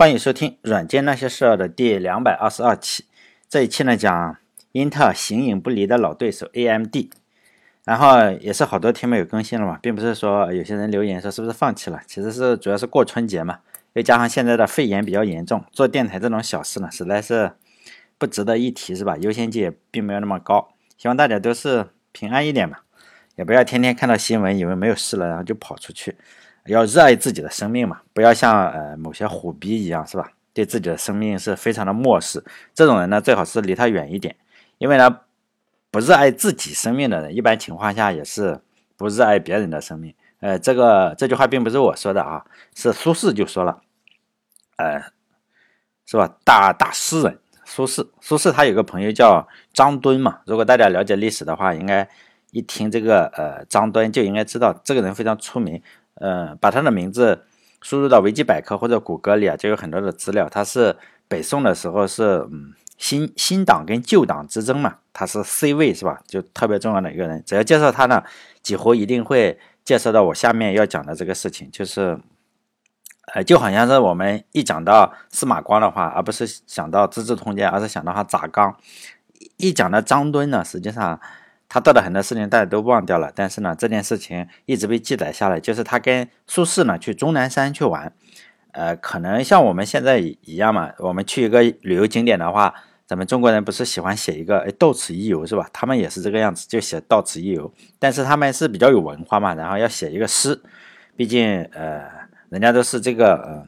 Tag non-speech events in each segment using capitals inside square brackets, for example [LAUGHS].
欢迎收听《软件那些事儿》的第两百二十二期。这一期呢，讲英特尔形影不离的老对手 AMD。然后也是好多天没有更新了嘛，并不是说有些人留言说是不是放弃了，其实是主要是过春节嘛，又加上现在的肺炎比较严重，做电台这种小事呢，实在是不值得一提，是吧？优先级也并没有那么高。希望大家都是平安一点嘛，也不要天天看到新闻以为没有事了，然后就跑出去。要热爱自己的生命嘛，不要像呃某些虎逼一样，是吧？对自己的生命是非常的漠视。这种人呢，最好是离他远一点，因为呢，不热爱自己生命的人，一般情况下也是不热爱别人的生命。呃，这个这句话并不是我说的啊，是苏轼就说了，呃，是吧？大大诗人苏轼，苏轼他有个朋友叫张敦嘛。如果大家了解历史的话，应该一听这个呃张敦就应该知道这个人非常出名。嗯，把他的名字输入到维基百科或者谷歌里啊，就有很多的资料。他是北宋的时候是嗯新新党跟旧党之争嘛，他是 C 位是吧？就特别重要的一个人。只要介绍他呢，几乎一定会介绍到我下面要讲的这个事情，就是呃，就好像是我们一讲到司马光的话，而不是想到《资治通鉴》，而是想到他砸缸。一讲到张敦呢，实际上。他做的很多事情大家都忘掉了，但是呢，这件事情一直被记载下来。就是他跟苏轼呢去终南山去玩，呃，可能像我们现在一样嘛。我们去一个旅游景点的话，咱们中国人不是喜欢写一个“哎，到此一游”是吧？他们也是这个样子，就写“到此一游”。但是他们是比较有文化嘛，然后要写一个诗，毕竟呃，人家都是这个呃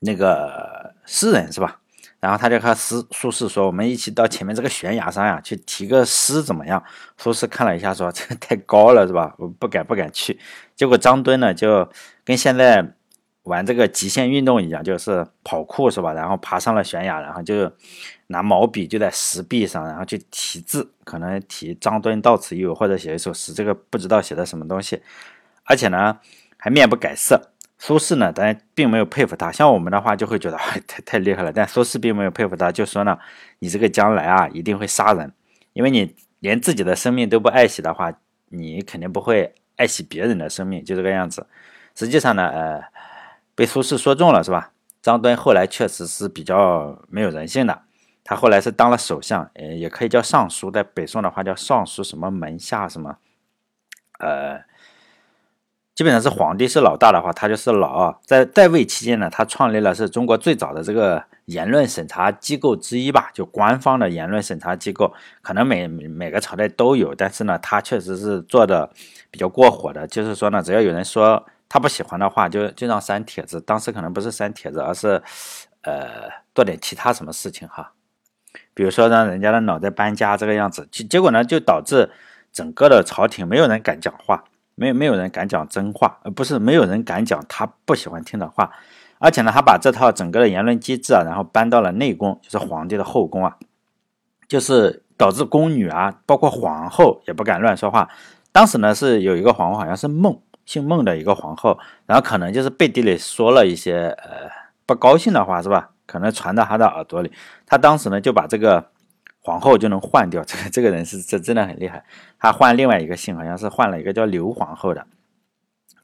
那个诗人是吧？然后他就和苏苏轼说：“我们一起到前面这个悬崖上呀，去题个诗怎么样？”苏轼看了一下，说：“这太高了，是吧？我不敢，不敢去。”结果张敦呢，就跟现在玩这个极限运动一样，就是跑酷，是吧？然后爬上了悬崖，然后就拿毛笔就在石壁上，然后去题字，可能题“张敦到此一游”或者写一首诗，这个不知道写的什么东西，而且呢，还面不改色。苏轼呢，当然并没有佩服他。像我们的话，就会觉得太太厉害了。但苏轼并没有佩服他，就说呢：“你这个将来啊，一定会杀人，因为你连自己的生命都不爱惜的话，你肯定不会爱惜别人的生命。”就这个样子。实际上呢，呃，被苏轼说中了，是吧？张敦后来确实是比较没有人性的。他后来是当了首相，呃，也可以叫尚书，在北宋的话叫尚书什么门下什么，呃。基本上是皇帝是老大的话，他就是老二。在在位期间呢，他创立了是中国最早的这个言论审查机构之一吧，就官方的言论审查机构。可能每每个朝代都有，但是呢，他确实是做的比较过火的。就是说呢，只要有人说他不喜欢的话，就就让删帖子。当时可能不是删帖子，而是呃做点其他什么事情哈，比如说让人家的脑袋搬家这个样子。结结果呢，就导致整个的朝廷没有人敢讲话。没没有人敢讲真话，而不是没有人敢讲他不喜欢听的话，而且呢，他把这套整个的言论机制啊，然后搬到了内宫，就是皇帝的后宫啊，就是导致宫女啊，包括皇后也不敢乱说话。当时呢，是有一个皇后，好像是孟，姓孟的一个皇后，然后可能就是背地里说了一些呃不高兴的话，是吧？可能传到他的耳朵里，他当时呢就把这个。皇后就能换掉 [LAUGHS] 这这个人是这真的很厉害，他换另外一个姓，好像是换了一个叫刘皇后的。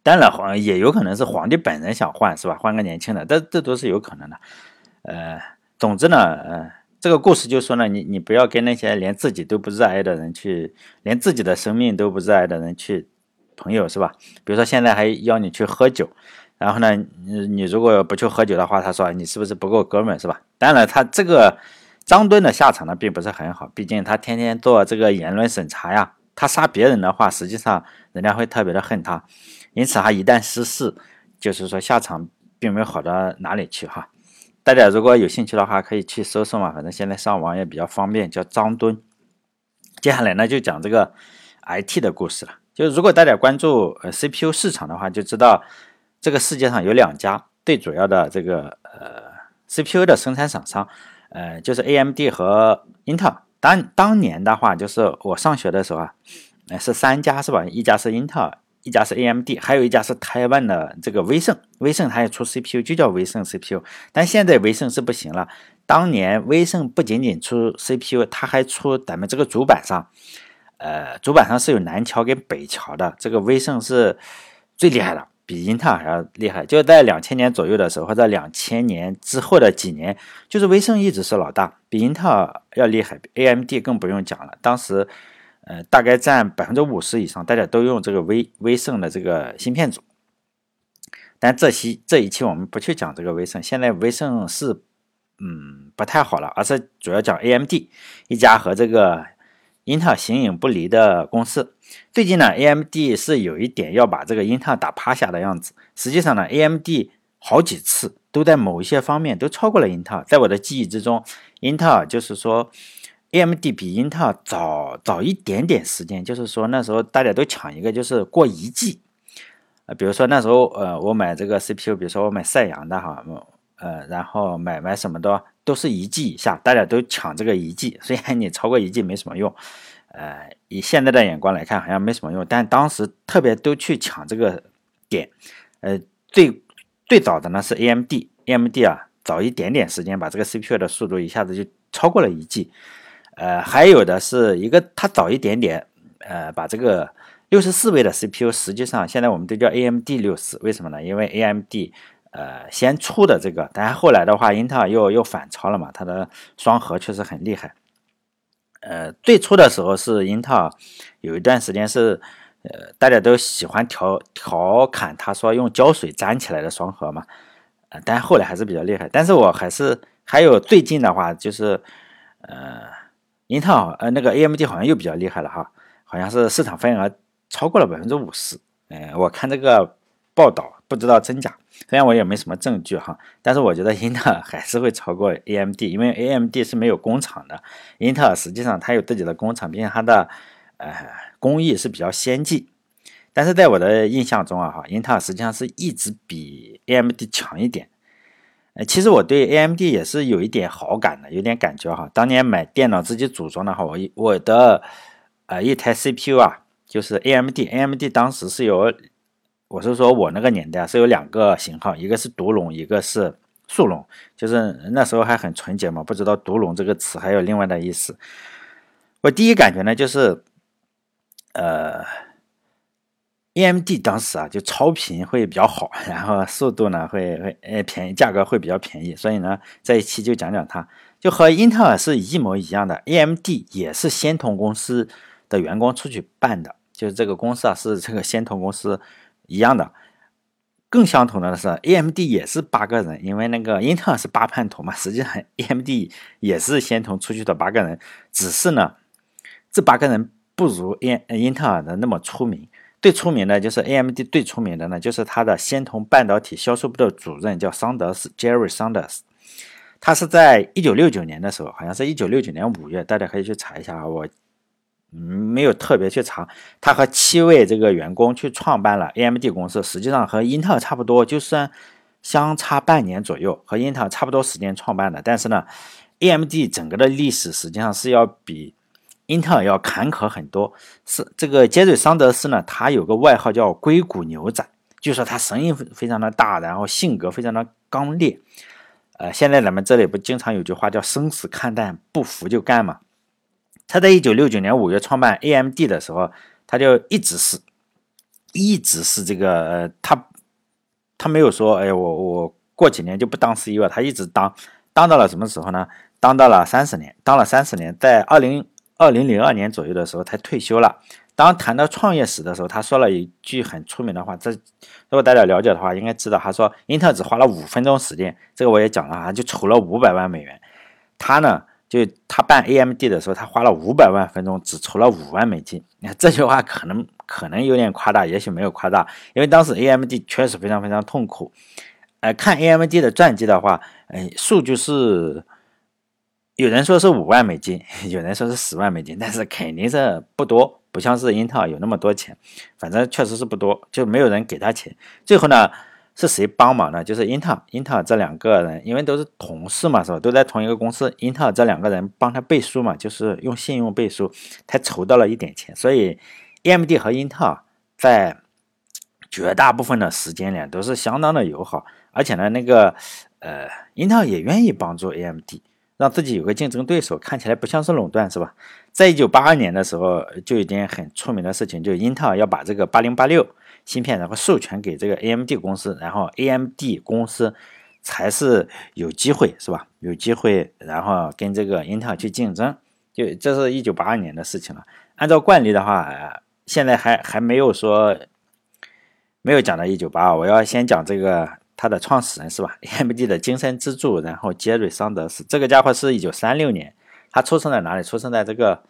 当然皇也有可能是皇帝本人想换，是吧？换个年轻的，这这都是有可能的。呃，总之呢，呃，这个故事就说呢，你你不要跟那些连自己都不热爱的人去，连自己的生命都不热爱的人去朋友，是吧？比如说现在还要你去喝酒，然后呢，你你如果不去喝酒的话，他说你是不是不够哥们，是吧？当然他这个。张敦的下场呢，并不是很好，毕竟他天天做这个言论审查呀。他杀别人的话，实际上人家会特别的恨他，因此他一旦失势，就是说下场并没有好到哪里去哈。大家如果有兴趣的话，可以去搜搜嘛，反正现在上网也比较方便，叫张敦。接下来呢，就讲这个 IT 的故事了。就如果大家关注呃 CPU 市场的话，就知道这个世界上有两家最主要的这个呃 CPU 的生产厂商。呃，就是 A M D 和英特尔。当当年的话，就是我上学的时候啊，呃，是三家是吧？一家是英特尔，一家是 A M D，还有一家是台湾的这个威盛。威盛它也出 C P U，就叫威盛 C P U。但现在威盛是不行了。当年威盛不仅仅出 C P U，它还出咱们这个主板上，呃，主板上是有南桥跟北桥的。这个威盛是最厉害的。比英特尔还要厉害。就在两千年左右的时候，或者两千年之后的几年，就是威盛一直是老大，比英特尔要厉害。AMD 更不用讲了，当时呃大概占百分之五十以上，大家都用这个威威盛的这个芯片组。但这期这一期我们不去讲这个威盛，现在威盛是嗯不太好了，而是主要讲 AMD 一家和这个英特尔形影不离的公司。最近呢，AMD 是有一点要把这个英特尔打趴下的样子。实际上呢，AMD 好几次都在某一些方面都超过了英特尔。在我的记忆之中，英特尔就是说 AMD 比英特尔早早一点点时间，就是说那时候大家都抢一个，就是过一季。呃，比如说那时候，呃，我买这个 CPU，比如说我买赛扬的哈，呃，然后买买什么的都是一季以下，大家都抢这个一季虽然你超过一季没什么用，呃，以现在的眼光来看好像没什么用，但当时特别都去抢这个点，呃，最最早的呢是 AMD，AMD 啊，早一点点时间把这个 CPU 的速度一下子就超过了一 G，呃，还有的是一个它早一点点，呃，把这个。六十四位的 CPU，实际上现在我们都叫 AMD 六十，为什么呢？因为 AMD 呃先出的这个，但是后来的话，英特尔又又反超了嘛，它的双核确实很厉害。呃，最初的时候是英特尔有一段时间是呃大家都喜欢调调侃他说用胶水粘起来的双核嘛，呃，但后来还是比较厉害。但是我还是还有最近的话就是呃英特尔呃那个 AMD 好像又比较厉害了哈，好像是市场份额。超过了百分之五十，哎，我看这个报道不知道真假，虽然我也没什么证据哈，但是我觉得英特尔还是会超过 AMD，因为 AMD 是没有工厂的，英特尔实际上它有自己的工厂，并且它的呃工艺是比较先进。但是在我的印象中啊，哈，英特尔实际上是一直比 AMD 强一点。呃，其实我对 AMD 也是有一点好感的，有点感觉哈。当年买电脑自己组装的话，我我的呃一台 CPU 啊。就是 A M D，A M D 当时是有，我是说我那个年代是有两个型号，一个是独龙，一个是速龙，就是那时候还很纯洁嘛，不知道独龙这个词还有另外的意思。我第一感觉呢，就是呃，A M D 当时啊就超频会比较好，然后速度呢会会呃便宜，价格会比较便宜，所以呢这一期就讲讲它，就和英特尔是一模一样的，A M D 也是仙童公司。的员工出去办的，就是这个公司啊，是这个仙童公司一样的。更相同的是，AMD 也是八个人，因为那个英特尔是八叛徒嘛，实际上 [LAUGHS] AMD 也是仙童出去的八个人，只是呢，这八个人不如英英特尔的那么出名。最出名的就是 AMD 最出名的呢，就是他的仙童半导体销售部的主任叫桑德斯 Jerry Sanders，他是在一九六九年的时候，好像是一九六九年五月，大家可以去查一下啊，我。嗯没有特别去查，他和七位这个员工去创办了 AMD 公司，实际上和英特尔差不多，就算相差半年左右，和英特尔差不多时间创办的。但是呢，AMD 整个的历史实际上是要比英特尔要坎坷很多。是这个杰瑞桑德斯呢，他有个外号叫硅谷牛仔，据说他声音非常的大，然后性格非常的刚烈。呃，现在咱们这里不经常有句话叫生死看淡，不服就干嘛。他在一九六九年五月创办 AMD 的时候，他就一直是，一直是这个呃，他他没有说，哎，我我过几年就不当 CEO，了他一直当，当到了什么时候呢？当到了三十年，当了三十年，在二零二零零二年左右的时候才退休了。当谈到创业史的时候，他说了一句很出名的话，这如果大家了解的话，应该知道，他说英特尔只花了五分钟时间，这个我也讲了啊，就筹了五百万美元，他呢？就他办 AMD 的时候，他花了五百万分钟，只筹了五万美金。你看这句话可能可能有点夸大，也许没有夸大，因为当时 AMD 确实非常非常痛苦。呃，看 AMD 的传记的话，呃，数据是有人说是五万美金，[LAUGHS] 有人说是十万美金，但是肯定是不多，不像是英特尔有那么多钱，反正确实是不多，就没有人给他钱。最后呢？是谁帮忙呢？就是英特尔，英特尔这两个人，因为都是同事嘛，是吧？都在同一个公司，英特尔这两个人帮他背书嘛，就是用信用背书，他筹到了一点钱。所以，AMD 和英特尔在绝大部分的时间里都是相当的友好，而且呢，那个呃，英特尔也愿意帮助 AMD，让自己有个竞争对手，看起来不像是垄断，是吧？在一九八二年的时候，就已经很出名的事情，就英特尔要把这个八零八六。芯片，然后授权给这个 AMD 公司，然后 AMD 公司才是有机会，是吧？有机会，然后跟这个英特尔去竞争。就这是一九八二年的事情了。按照惯例的话，现在还还没有说没有讲到一九八二，我要先讲这个它的创始人是吧？AMD 的精神支柱，然后杰瑞桑德斯这个家伙是一九三六年，他出生在哪里？出生在这个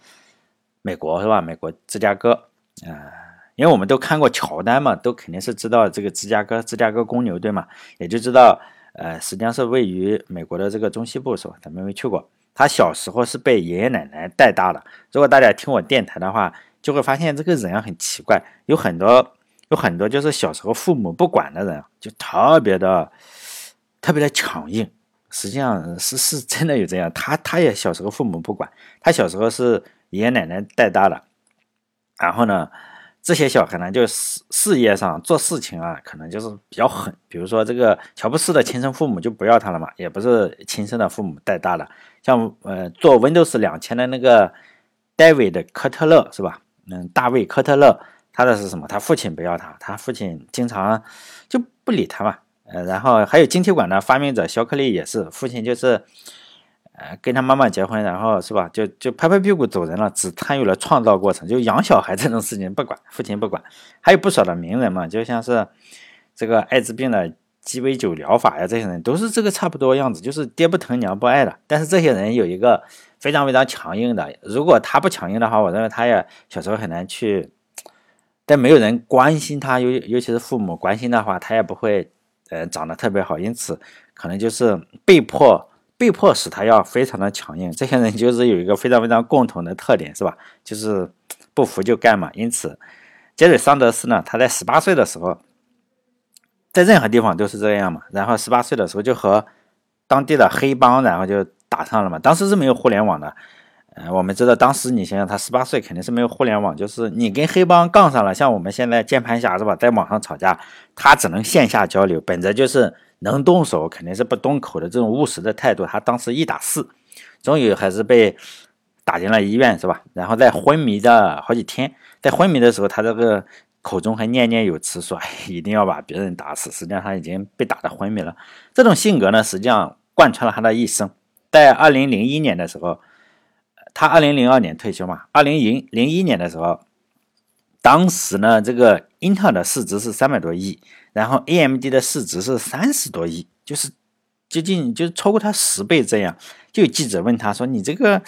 美国是吧？美国芝加哥，啊，因为我们都看过乔丹嘛，都肯定是知道这个芝加哥芝加哥公牛队嘛，也就知道，呃，实际上是位于美国的这个中西部是吧？咱们没去过。他小时候是被爷爷奶奶带大的。如果大家听我电台的话，就会发现这个人啊很奇怪，有很多有很多就是小时候父母不管的人，就特别的特别的强硬。实际上是是真的有这样。他他也小时候父母不管，他小时候是爷爷奶奶带大的。然后呢，这些小孩呢，就事事业上做事情啊，可能就是比较狠。比如说这个乔布斯的亲生父母就不要他了嘛，也不是亲生的父母带大的。像呃做 Windows 两千的那个 David 科特勒是吧？嗯，大卫科特勒，他的是什么？他父亲不要他，他父亲经常就不理他嘛。呃，然后还有晶体管的发明者肖克利也是，父亲就是呃跟他妈妈结婚，然后是吧？就就拍拍屁股走人了，只参与了创造过程，就养小孩这种事情不管，父亲不管。还有不少的名人嘛，就像是这个艾滋病的。鸡尾酒疗法呀，这些人都是这个差不多样子，就是爹不疼娘不爱的。但是这些人有一个非常非常强硬的，如果他不强硬的话，我认为他也小时候很难去，但没有人关心他，尤尤其是父母关心的话，他也不会呃长得特别好。因此，可能就是被迫被迫使他要非常的强硬。这些人就是有一个非常非常共同的特点，是吧？就是不服就干嘛。因此，杰瑞桑德斯呢，他在十八岁的时候。在任何地方都是这样嘛，然后十八岁的时候就和当地的黑帮，然后就打上了嘛。当时是没有互联网的，呃，我们知道当时你想想，他十八岁肯定是没有互联网，就是你跟黑帮杠上了，像我们现在键盘侠是吧，在网上吵架，他只能线下交流，本着就是能动手肯定是不动口的这种务实的态度，他当时一打四，终于还是被打进了医院是吧？然后在昏迷的好几天，在昏迷的时候，他这个。口中还念念有词说：“哎，一定要把别人打死。”实际上他已经被打得昏迷了。这种性格呢，实际上贯穿了他的一生。在二零零一年的时候，他二零零二年退休嘛。二零零零一年的时候，当时呢，这个英特尔的市值是三百多亿，然后 AMD 的市值是三十多亿，就是接近就是超过他十倍这样。就有记者问他说：“你这个？”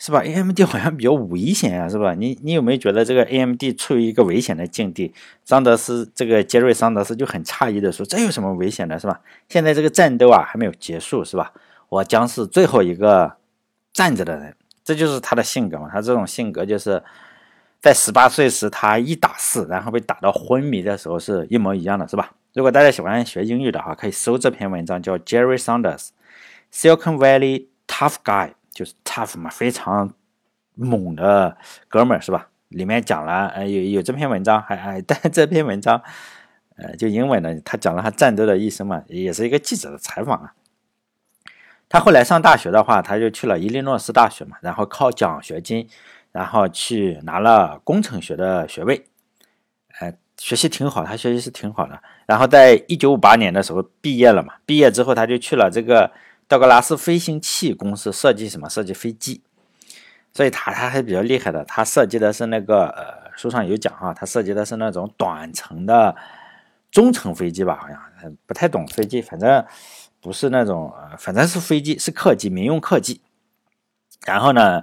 是吧？A M D [LAUGHS] 好像比较危险呀，是吧？你你有没有觉得这个 A M D 处于一个危险的境地？桑德斯这个杰瑞桑德斯就很诧异的说：“这有什么危险的，是吧？现在这个战斗啊还没有结束，是吧？我将是最后一个站着的人。”这就是他的性格嘛。他这种性格就是在十八岁时他一打四，然后被打到昏迷的时候是一模一样的，是吧？如果大家喜欢学英语的话，可以搜这篇文章，叫 Jerry Sanders，Silicon Valley Tough Guy。就是 tough 嘛，非常猛的哥们儿是吧？里面讲了，呃，有有这篇文章，还还但这篇文章，呃，就英文的，他讲了他战斗的一生嘛，也是一个记者的采访啊。他后来上大学的话，他就去了伊利诺斯大学嘛，然后靠奖学金，然后去拿了工程学的学位，呃，学习挺好，他学习是挺好的。然后在一九五八年的时候毕业了嘛，毕业之后他就去了这个。道格拉斯飞行器公司设计什么？设计飞机，所以他他还比较厉害的。他设计的是那个呃，书上有讲哈，他设计的是那种短程的中程飞机吧？好像不太懂飞机，反正不是那种呃，反正是飞机，是客机，民用客机。然后呢，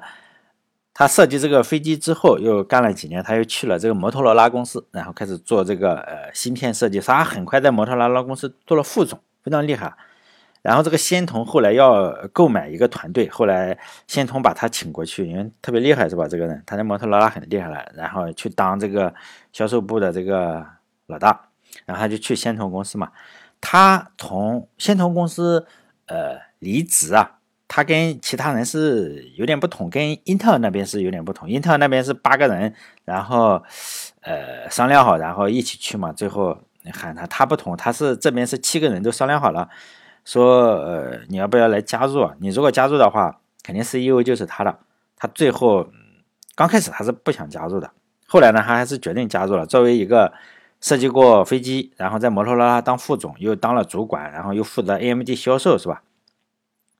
他设计这个飞机之后，又干了几年，他又去了这个摩托罗拉公司，然后开始做这个呃芯片设计。他很快在摩托罗拉公司做了副总，非常厉害。然后这个仙童后来要购买一个团队，后来仙童把他请过去，因为特别厉害是吧？这个人他在摩托罗拉很厉害了，然后去当这个销售部的这个老大，然后他就去仙童公司嘛。他从仙童公司呃离职啊，他跟其他人是有点不同，跟英特尔那边是有点不同。英特尔那边是八个人，然后呃商量好，然后一起去嘛。最后喊他，他不同，他是这边是七个人都商量好了。说呃，你要不要来加入啊？你如果加入的话，肯定 CEO 就是他的。他最后刚开始他是不想加入的，后来呢，他还是决定加入了。作为一个设计过飞机，然后在摩托罗拉当副总，又当了主管，然后又负责 AMD 销售，是吧？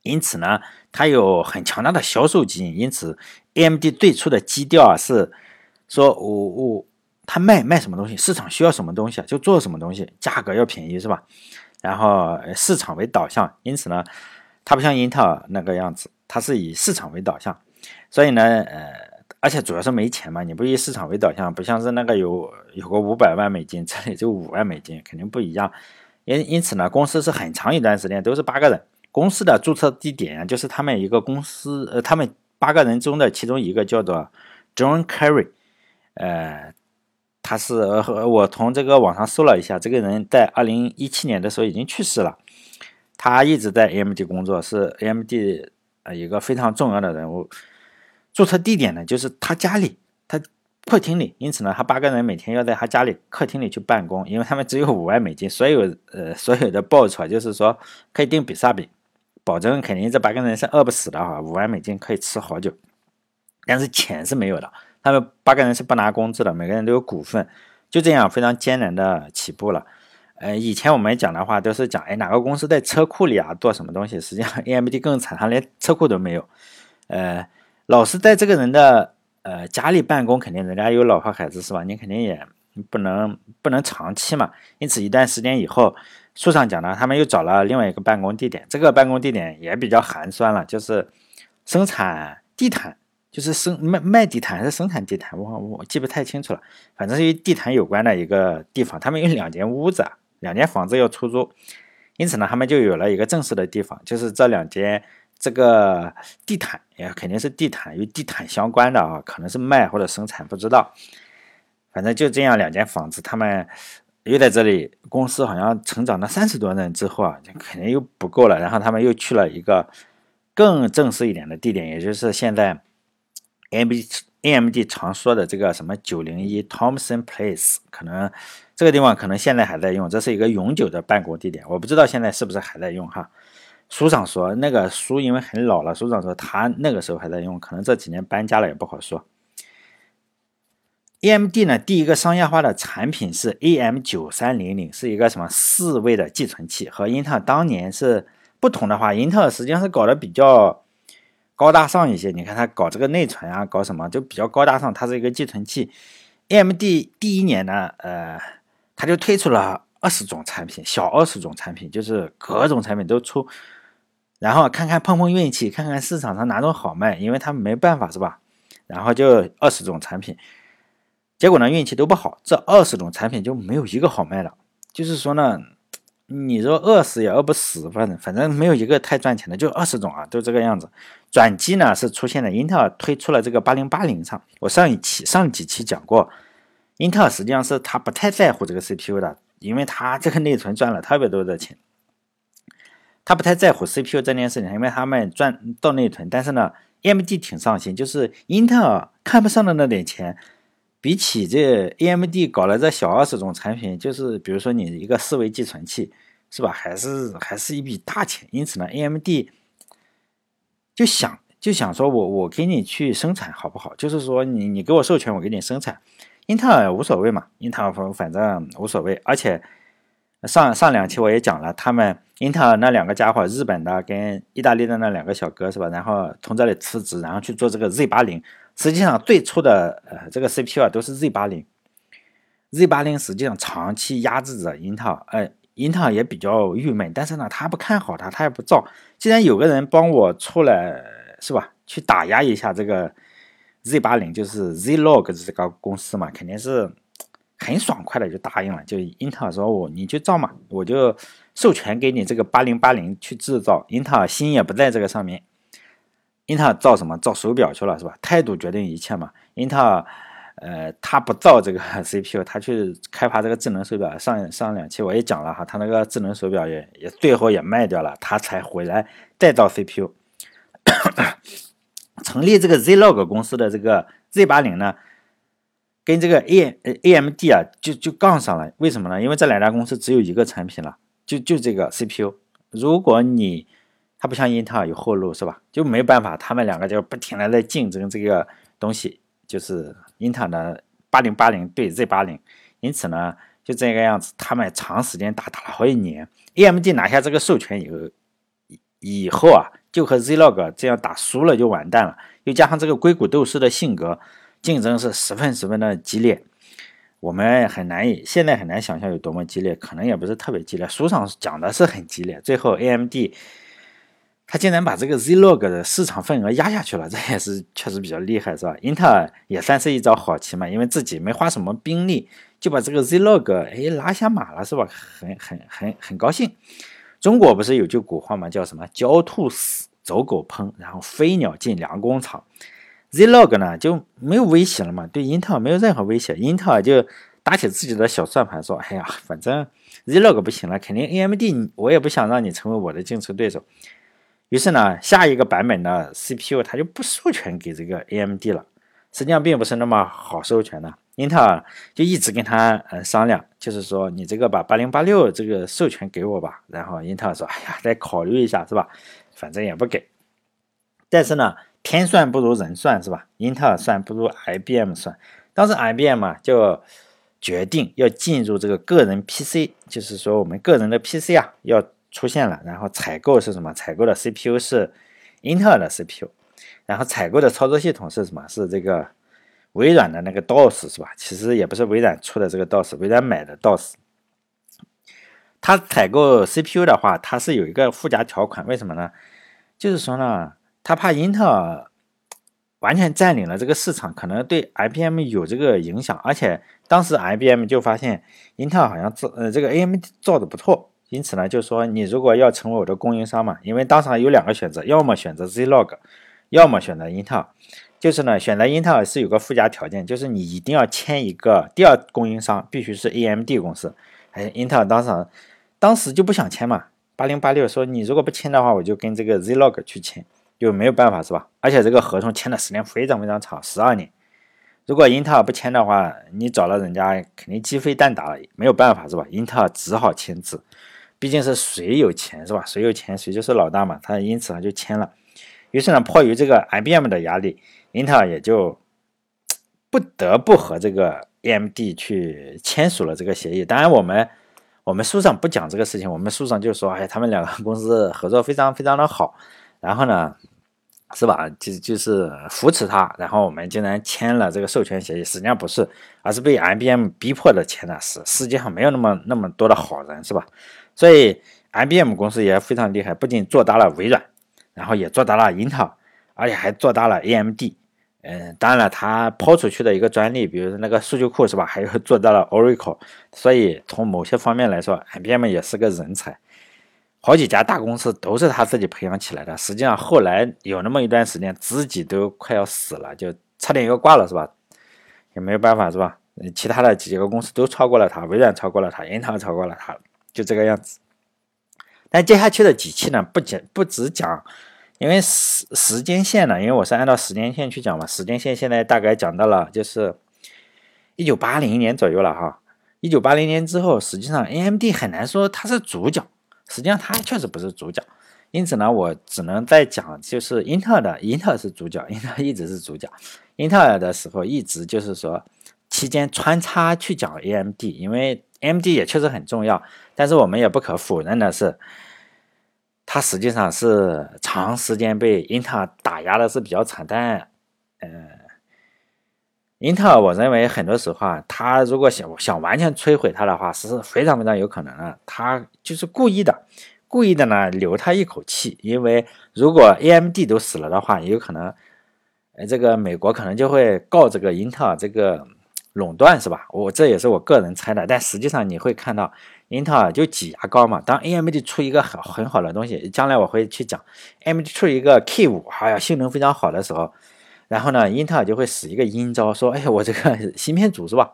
因此呢，它有很强大的销售基因。因此，AMD 最初的基调啊是说，我我他卖卖什么东西，市场需要什么东西就做什么东西，价格要便宜，是吧？然后市场为导向。因此呢，它不像英特尔那个样子，它是以市场为导向。所以呢，呃。而且主要是没钱嘛，你不以市场为导向，不像是那个有有个五百万美金，这里就五万美金，肯定不一样。因因此呢，公司是很长一段时间都是八个人。公司的注册地点就是他们一个公司，呃，他们八个人中的其中一个叫做 John Kerry，呃，他是呃我从这个网上搜了一下，这个人在二零一七年的时候已经去世了。他一直在 AMD 工作，是 AMD 呃一个非常重要的人物。注册地点呢，就是他家里，他客厅里。因此呢，他八个人每天要在他家里客厅里去办公，因为他们只有五万美金，所有呃所有的报酬就是说可以订比萨饼，保证肯定这八个人是饿不死的哈，五万美金可以吃好久。但是钱是没有的，他们八个人是不拿工资的，每个人都有股份，就这样非常艰难的起步了。呃，以前我们讲的话都是讲，哎，哪个公司在车库里啊做什么东西？实际上 AMD 更惨，他连车库都没有，呃。老是在这个人的呃家里办公，肯定人家有老婆孩子是吧？你肯定也不能不能长期嘛。因此一段时间以后，书上讲呢，他们又找了另外一个办公地点。这个办公地点也比较寒酸了，就是生产地毯，就是生卖卖地毯还是生产地毯，我我记不太清楚了。反正是与地毯有关的一个地方。他们有两间屋子，两间房子要出租，因此呢，他们就有了一个正式的地方，就是这两间。这个地毯也肯定是地毯与地毯相关的啊，可能是卖或者生产，不知道。反正就这样两间房子，他们又在这里。公司好像成长到三十多人之后啊，就肯定又不够了。然后他们又去了一个更正式一点的地点，也就是现在 A M D A M D 常说的这个什么九零一 Thompson Place，可能这个地方可能现在还在用，这是一个永久的办公地点。我不知道现在是不是还在用哈。书上说那个书因为很老了，书上说他那个时候还在用，可能这几年搬家了也不好说。AMD 呢，第一个商业化的产品是 AM 九三零零，是一个什么四位的寄存器，和英特尔当年是不同的话，英特尔实际上是搞得比较高大上一些。你看他搞这个内存啊，搞什么就比较高大上，它是一个寄存器。AMD 第一年呢，呃，它就推出了二十种产品，小二十种产品，就是各种产品都出。然后看看碰碰运气，看看市场上哪种好卖，因为他们没办法是吧？然后就二十种产品，结果呢运气都不好，这二十种产品就没有一个好卖的。就是说呢，你说饿死也饿不死，反正反正没有一个太赚钱的，就二十种啊，都这个样子。转机呢是出现在英特尔推出了这个八零八零上，我上一期上几期讲过，英特尔实际上是他不太在乎这个 CPU 的，因为他这个内存赚了特别多的钱。他不太在乎 CPU 这件事情，因为他们赚到内存。但是呢，AMD 挺上心，就是英特尔看不上的那点钱，比起这 AMD 搞了这小二十种产品，就是比如说你一个四维寄存器，是吧？还是还是一笔大钱。因此呢，AMD 就想就想说我我给你去生产好不好？就是说你你给我授权，我给你生产。英特尔无所谓嘛，英特尔反正无所谓。而且上上两期我也讲了，他们。英特尔那两个家伙，日本的跟意大利的那两个小哥是吧？然后从这里辞职，然后去做这个 Z 八零。实际上最初的呃这个 CPU 啊都是 Z 八零，Z 八零实际上长期压制着英特尔，呃，英特尔也比较郁闷，但是呢他不看好它，他也不造。既然有个人帮我出来是吧，去打压一下这个 Z 八零，就是 Zlog 这个公司嘛，肯定是很爽快的就答应了。就英特尔说我你就造嘛，我就。授权给你这个八零八零去制造，英特尔心也不在这个上面。英特尔造什么？造手表去了是吧？态度决定一切嘛。英特尔，呃，他不造这个 [LAUGHS] CPU，他去开发这个智能手表。上上两期我也讲了哈，他那个智能手表也也最后也卖掉了，他才回来再造 CPU。[COUGHS] 成立这个 Zlog 公司的这个 Z 八零呢，跟这个 A AMD 啊就就杠上了。为什么呢？因为这两家公司只有一个产品了。就就这个 CPU，如果你它不像英特尔有后路是吧？就没办法，他们两个就不停的在竞争这个东西，就是英特尔的八零八零对 Z 八零，因此呢，就这个样子，他们长时间打打了好几年。AMD 拿下这个授权以后，以后啊，就和 Zlog 这样打输了就完蛋了。又加上这个硅谷斗士的性格，竞争是十分十分的激烈。我们很难以现在很难想象有多么激烈，可能也不是特别激烈。书上讲的是很激烈。最后 AMD 他竟然把这个 Zlog 的市场份额压下去了，这也是确实比较厉害，是吧？英特尔也算是一招好棋嘛，因为自己没花什么兵力就把这个 Zlog 哎拉下马了，是吧？很很很很高兴。中国不是有句古话嘛，叫什么“狡兔死，走狗烹”，然后飞鸟尽良弓藏。Zlog 呢就没有威胁了嘛，对英特尔没有任何威胁，英特尔就打起自己的小算盘，说：“哎呀，反正 Zlog 不行了，肯定 AMD 我也不想让你成为我的竞争对手。”于是呢，下一个版本的 CPU 它就不授权给这个 AMD 了。实际上并不是那么好授权的，英特尔就一直跟他呃商量，就是说你这个把八零八六这个授权给我吧。然后英特尔说：“哎呀，再考虑一下，是吧？反正也不给。”但是呢，天算不如人算，是吧？英特尔算不如 IBM 算。当时 IBM 啊就决定要进入这个个人 PC，就是说我们个人的 PC 啊要。出现了，然后采购是什么？采购的 CPU 是英特尔的 CPU，然后采购的操作系统是什么？是这个微软的那个 DOS 是吧？其实也不是微软出的这个 DOS，微软买的 DOS。它采购 CPU 的话，它是有一个附加条款，为什么呢？就是说呢，他怕英特尔完全占领了这个市场，可能对 IBM 有这个影响。而且当时 IBM 就发现英特尔好像造呃这个 AMD 造的不错。因此呢，就说，你如果要成为我的供应商嘛，因为当场有两个选择，要么选择 Zlog，要么选择英特尔。就是呢，选择英特尔是有个附加条件，就是你一定要签一个第二供应商，必须是 AMD 公司。哎，英特尔当时当时就不想签嘛，八零八六说你如果不签的话，我就跟这个 Zlog 去签，就没有办法是吧？而且这个合同签的时间非常非常长，十二年。如果英特尔不签的话，你找了人家肯定鸡飞蛋打了，没有办法是吧？英特尔只好签字。毕竟是谁有钱是吧？谁有钱谁就是老大嘛。他因此他就签了。于是呢，迫于这个 IBM 的压力，英特尔也就不得不和这个 AMD 去签署了这个协议。当然，我们我们书上不讲这个事情，我们书上就说，哎，他们两个公司合作非常非常的好。然后呢，是吧？就就是扶持他。然后我们竟然签了这个授权协议，实际上不是，而是被 IBM 逼迫的签的。是世界上没有那么那么多的好人，是吧？所以，IBM 公司也非常厉害，不仅做大了微软，然后也做大了英特尔，而且还做大了 AMD。嗯，当然了，它抛出去的一个专利，比如说那个数据库是吧，[LAUGHS] 还有做到了 Oracle。所以从某些方面来说，IBM 也是个人才。好几家大公司都是他自己培养起来的。实际上后来有那么一段时间，自己都快要死了，就差点要挂了是吧？也没有办法是吧？其他的几个公司都超过了它，微软超过了它，英特尔超过了它。就这个样子，但接下去的几期呢，不讲不只讲，因为时时间线呢，因为我是按照时间线去讲嘛，时间线现在大概讲到了就是一九八零年左右了哈。一九八零年之后，实际上 AMD 很难说它是主角，实际上它确实不是主角，因此呢，我只能再讲就是英特尔的，英特尔是主角，英特尔一直是主角，英特尔的时候一直就是说期间穿插去讲 AMD，因为。AMD 也确实很重要，但是我们也不可否认的是，它实际上是长时间被英特尔打压的是比较惨。但，嗯，英特尔我认为很多时候啊，他如果想想完全摧毁它的话，是非常非常有可能的。他就是故意的，故意的呢留他一口气，因为如果 AMD 都死了的话，也有可能，呃，这个美国可能就会告这个英特尔这个。垄断是吧？我这也是我个人猜的，但实际上你会看到，英特尔就挤牙膏嘛。当 AMD 出一个很很好的东西，将来我会去讲，AMD 出一个 K 五，哎呀，性能非常好的时候，然后呢，英特尔就会使一个阴招，说，哎，我这个 [LAUGHS] 芯片组是吧，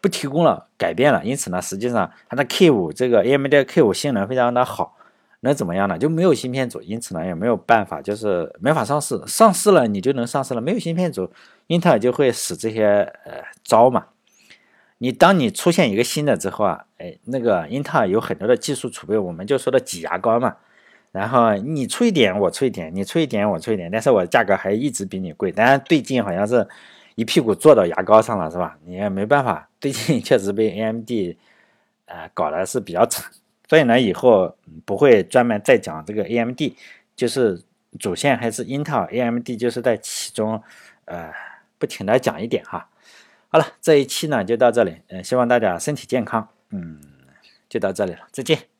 不提供了，改变了。因此呢，实际上它的 K 五这个 AMD K 五性能非常的好，那怎么样呢？就没有芯片组，因此呢也没有办法，就是没法上市。上市了你就能上市了，没有芯片组。英特尔就会使这些呃招嘛，你当你出现一个新的之后啊，哎，那个英特尔有很多的技术储备，我们就说的挤牙膏嘛。然后你出一点，我出一点，你出一点，我出一点，但是我价格还一直比你贵。当然最近好像是一屁股坐到牙膏上了，是吧？你也没办法，最近 [LAUGHS] 确实被 AMD 呃，搞的是比较惨，所以呢，以后不会专门再讲这个 AMD，就是主线还是英特尔，AMD 就是在其中，呃，不停的讲一点哈。好了，这一期呢就到这里，嗯，希望大家身体健康，嗯，就到这里了，再见。